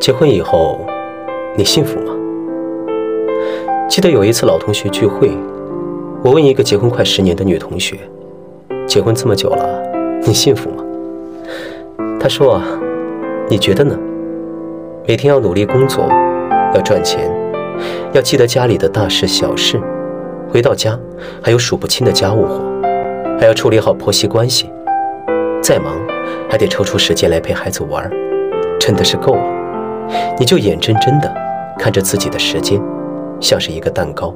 结婚以后，你幸福吗？记得有一次老同学聚会，我问一个结婚快十年的女同学：“结婚这么久了，你幸福吗？”她说：“啊，你觉得呢？每天要努力工作，要赚钱，要记得家里的大事小事，回到家还有数不清的家务活，还要处理好婆媳关系，再忙还得抽出时间来陪孩子玩，真的是够了。”你就眼睁睁地看着自己的时间，像是一个蛋糕，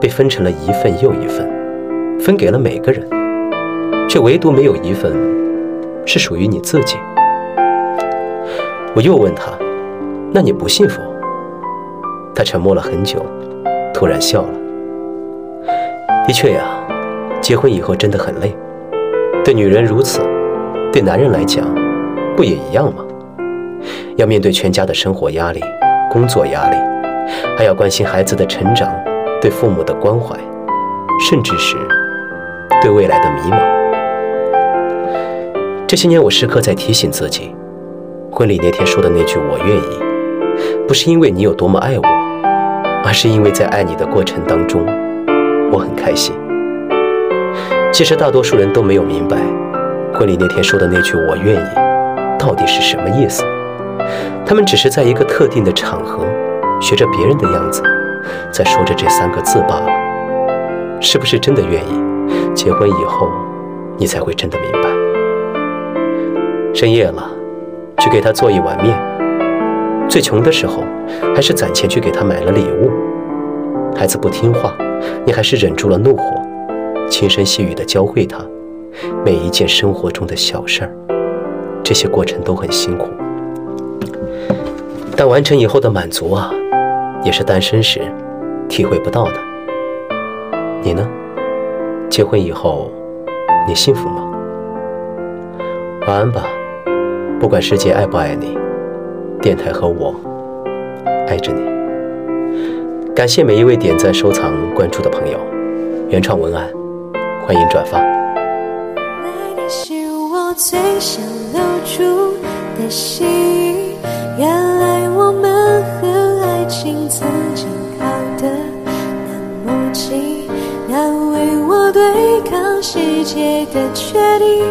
被分成了一份又一份，分给了每个人，却唯独没有一份是属于你自己。我又问他：“那你不幸福？”他沉默了很久，突然笑了。的确呀，结婚以后真的很累，对女人如此，对男人来讲，不也一样吗？要面对全家的生活压力、工作压力，还要关心孩子的成长，对父母的关怀，甚至是对未来的迷茫。这些年，我时刻在提醒自己，婚礼那天说的那句“我愿意”，不是因为你有多么爱我，而是因为在爱你的过程当中，我很开心。其实大多数人都没有明白，婚礼那天说的那句“我愿意”到底是什么意思。他们只是在一个特定的场合，学着别人的样子，在说着这三个字罢了。是不是真的愿意？结婚以后，你才会真的明白。深夜了，去给他做一碗面。最穷的时候，还是攒钱去给他买了礼物。孩子不听话，你还是忍住了怒火，轻声细语地教会他每一件生活中的小事儿。这些过程都很辛苦。但完成以后的满足啊，也是单身时体会不到的。你呢？结婚以后，你幸福吗？晚安吧，不管世界爱不爱你，电台和我爱着你。感谢每一位点赞、收藏、关注的朋友。原创文案，欢迎转发。曾世界的决定，